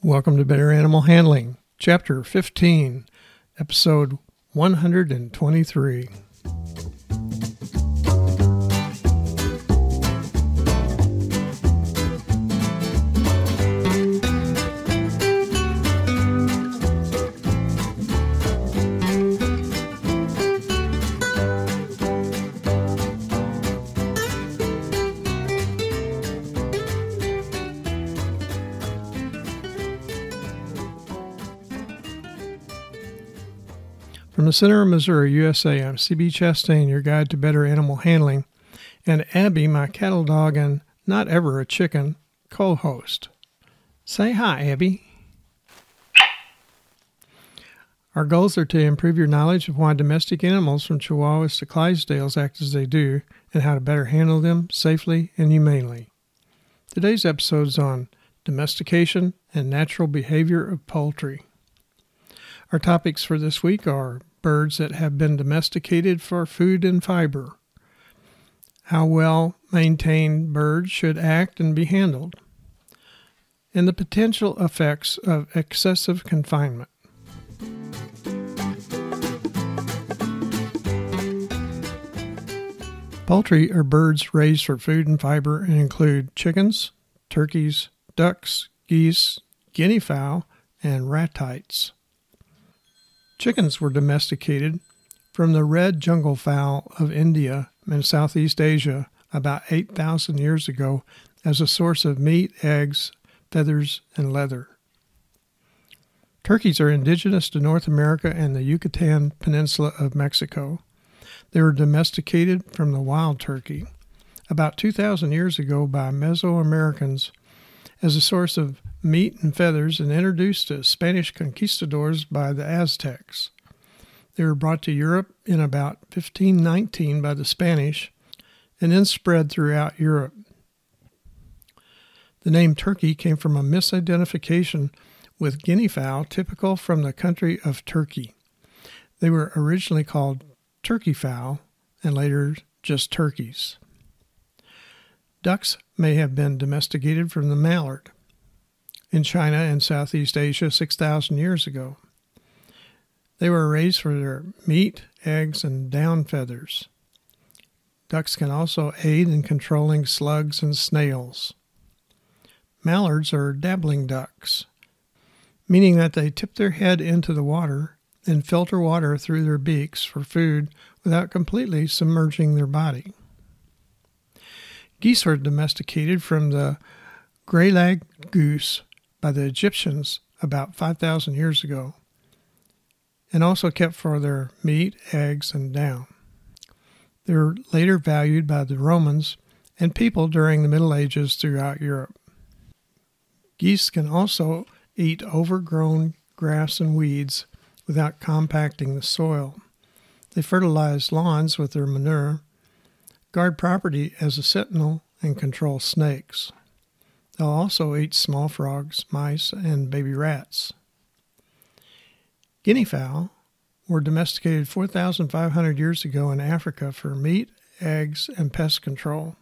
Welcome to Better Animal Handling, Chapter 15, Episode 123. From the center of Missouri, USA, I'm CB Chastain, your guide to better animal handling, and Abby, my cattle dog and not ever a chicken co host. Say hi, Abby. Our goals are to improve your knowledge of why domestic animals from Chihuahuas to Clydesdales act as they do and how to better handle them safely and humanely. Today's episode is on domestication and natural behavior of poultry. Our topics for this week are birds that have been domesticated for food and fiber, how well maintained birds should act and be handled, and the potential effects of excessive confinement. Poultry are birds raised for food and fiber and include chickens, turkeys, ducks, geese, guinea fowl, and ratites. Chickens were domesticated from the red jungle fowl of India and Southeast Asia about 8,000 years ago as a source of meat, eggs, feathers, and leather. Turkeys are indigenous to North America and the Yucatan Peninsula of Mexico. They were domesticated from the wild turkey about 2,000 years ago by Mesoamericans as a source of meat and feathers and introduced to Spanish conquistadors by the Aztecs. They were brought to Europe in about 1519 by the Spanish and then spread throughout Europe. The name turkey came from a misidentification with guinea fowl typical from the country of Turkey. They were originally called turkey fowl and later just turkeys. Ducks may have been domesticated from the mallard in China and Southeast Asia 6,000 years ago. They were raised for their meat, eggs, and down feathers. Ducks can also aid in controlling slugs and snails. Mallards are dabbling ducks, meaning that they tip their head into the water and filter water through their beaks for food without completely submerging their body. Geese were domesticated from the gray-lag goose by the Egyptians about 5,000 years ago, and also kept for their meat, eggs, and down. They were later valued by the Romans and people during the Middle Ages throughout Europe. Geese can also eat overgrown grass and weeds without compacting the soil. They fertilize lawns with their manure, guard property as a sentinel, and control snakes. They'll also eat small frogs, mice, and baby rats. Guinea fowl were domesticated 4,500 years ago in Africa for meat, eggs, and pest control.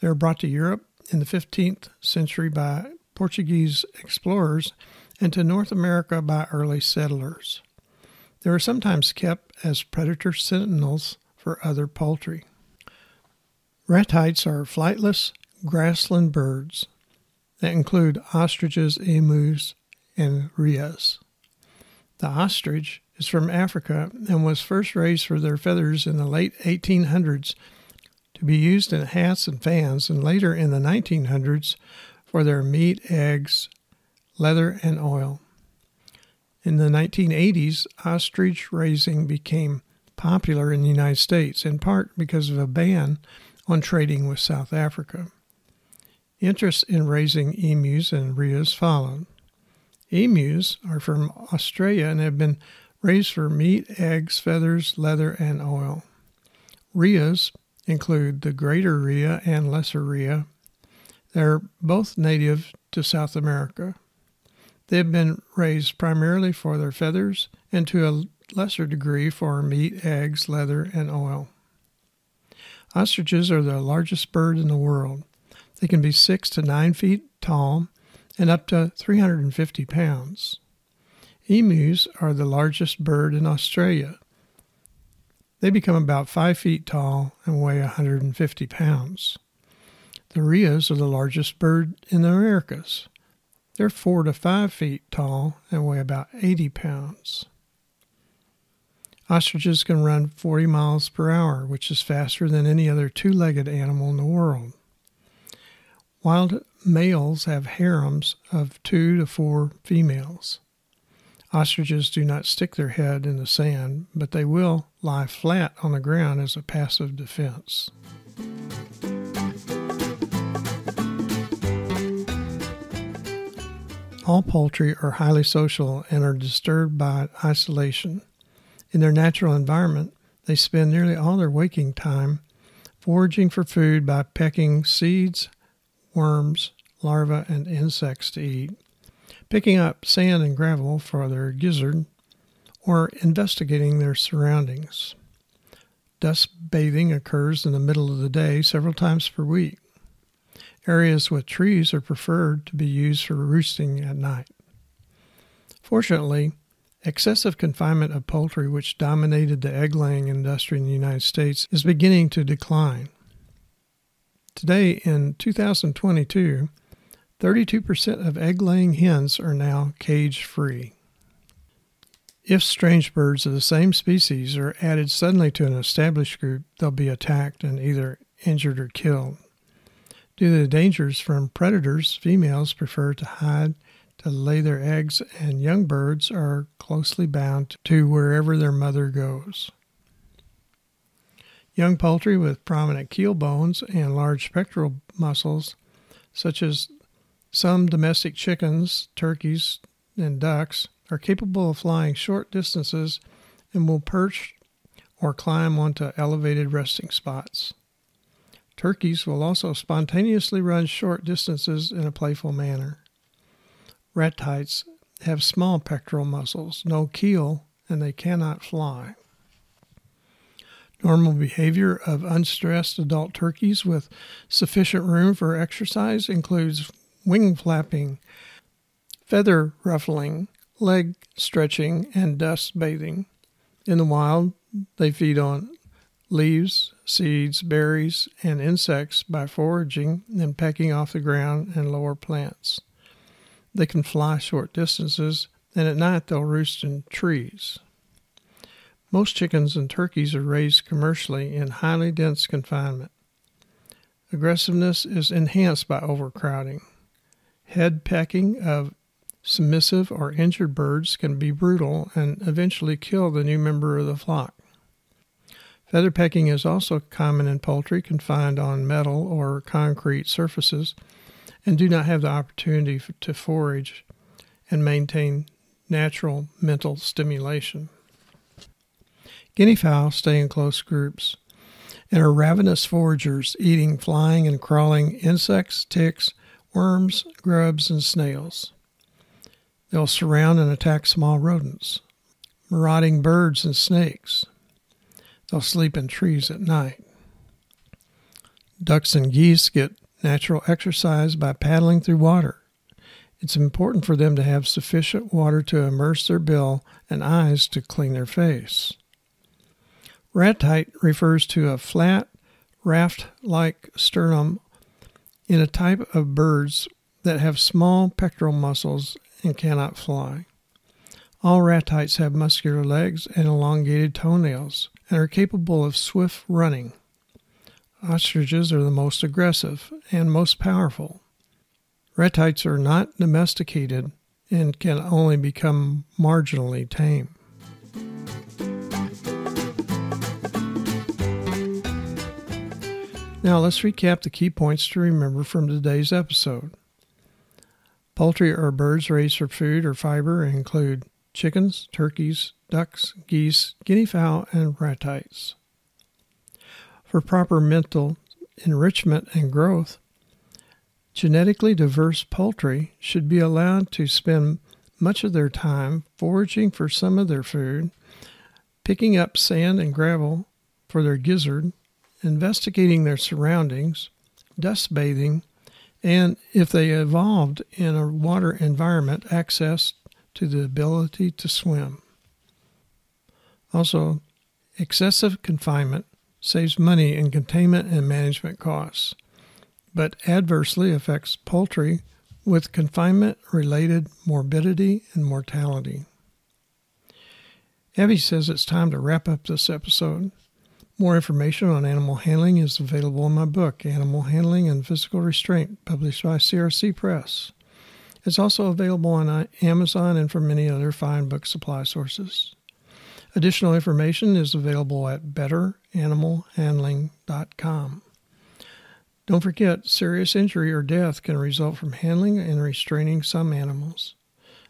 They were brought to Europe in the 15th century by Portuguese explorers and to North America by early settlers. They were sometimes kept as predator sentinels for other poultry. Ratites are flightless grassland birds that include ostriches, emus, and rheas. The ostrich is from Africa and was first raised for their feathers in the late 1800s to be used in hats and fans, and later in the 1900s for their meat, eggs, leather, and oil. In the 1980s, ostrich raising became popular in the United States, in part because of a ban on trading with South Africa. Interest in raising emus and rheas followed. Emus are from Australia and have been raised for meat, eggs, feathers, leather, and oil. Rheas include the greater rhea and lesser rhea. They're both native to South America. They have been raised primarily for their feathers and to a lesser degree for meat, eggs, leather, and oil. Ostriches are the largest bird in the world. They can be six to nine feet tall and up to 350 pounds. Emus are the largest bird in Australia. They become about 5 feet tall and weigh 150 pounds. The rheas are the largest bird in the Americas. They're 4 to 5 feet tall and weigh about 80 pounds. Ostriches can run 40 miles per hour, which is faster than any other two legged animal in the world. Wild males have harems of two to four females. Ostriches do not stick their head in the sand, but they will lie flat on the ground as a passive defense. All poultry are highly social and are disturbed by isolation. In their natural environment, they spend nearly all their waking time foraging for food by pecking seeds, worms, larvae, and insects to eat picking up sand and gravel for their gizzard, or investigating their surroundings. Dust bathing occurs in the middle of the day several times per week. Areas with trees are preferred to be used for roosting at night. Fortunately, excessive confinement of poultry, which dominated the egg laying industry in the United States, is beginning to decline. Today, in 2022, 32% of egg laying hens are now cage free. If strange birds of the same species are added suddenly to an established group, they'll be attacked and either injured or killed. Due to the dangers from predators, females prefer to hide to lay their eggs, and young birds are closely bound to wherever their mother goes. Young poultry with prominent keel bones and large pectoral muscles, such as some domestic chickens, turkeys, and ducks are capable of flying short distances and will perch or climb onto elevated resting spots. Turkeys will also spontaneously run short distances in a playful manner. Ratites have small pectoral muscles, no keel, and they cannot fly. Normal behavior of unstressed adult turkeys with sufficient room for exercise includes wing flapping, feather ruffling, leg stretching, and dust bathing. In the wild, they feed on leaves, seeds, berries, and insects by foraging and pecking off the ground and lower plants. They can fly short distances, and at night they'll roost in trees. Most chickens and turkeys are raised commercially in highly dense confinement. Aggressiveness is enhanced by overcrowding. Head pecking of submissive or injured birds can be brutal and eventually kill the new member of the flock. Feather pecking is also common in poultry confined on metal or concrete surfaces and do not have the opportunity to forage and maintain natural mental stimulation. Guinea fowl stay in close groups and are ravenous foragers, eating flying and crawling insects, ticks, worms, grubs, and snails. They'll surround and attack small rodents, marauding birds and snakes. They'll sleep in trees at night. Ducks and geese get natural exercise by paddling through water. It's important for them to have sufficient water to immerse their bill and eyes to clean their face. Ratite refers to a flat, raft like sternum in a type of birds that have small pectoral muscles and cannot fly. All ratites have muscular legs and elongated toenails and are capable of swift running. Ostriches are the most aggressive and most powerful. Ratites are not domesticated and can only become marginally tame. Now let's recap the key points to remember from today's episode. Poultry or birds raised for food or fiber include chickens, turkeys, ducks, geese, guinea fowl, and ratites. For proper mental enrichment and growth, genetically diverse poultry should be allowed to spend much of their time foraging for some of their food, picking up sand and gravel for their gizzard, investigating their surroundings, dust bathing, and if they evolved in a water environment, access to the ability to swim. Also, excessive confinement saves money in containment and management costs, but adversely affects poultry with confinement related morbidity and mortality. Abby says it's time to wrap up this episode. More information on animal handling is available in my book, Animal Handling and Physical Restraint, published by CRC Press. It's also available on uh, Amazon and from many other fine book supply sources. Additional information is available at betteranimalhandling.com. Don't forget, serious injury or death can result from handling and restraining some animals.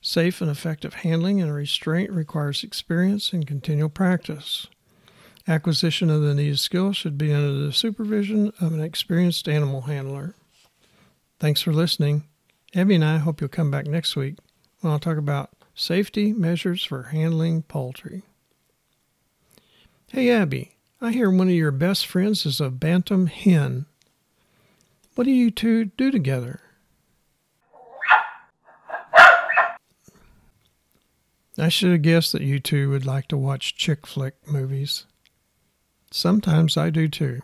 Safe and effective handling and restraint requires experience and continual practice. Acquisition of the needed skills should be under the supervision of an experienced animal handler. Thanks for listening. Abby and I hope you'll come back next week when I'll talk about safety measures for handling poultry. Hey, Abby, I hear one of your best friends is a bantam hen. What do you two do together? I should have guessed that you two would like to watch chick flick movies. Sometimes I do too.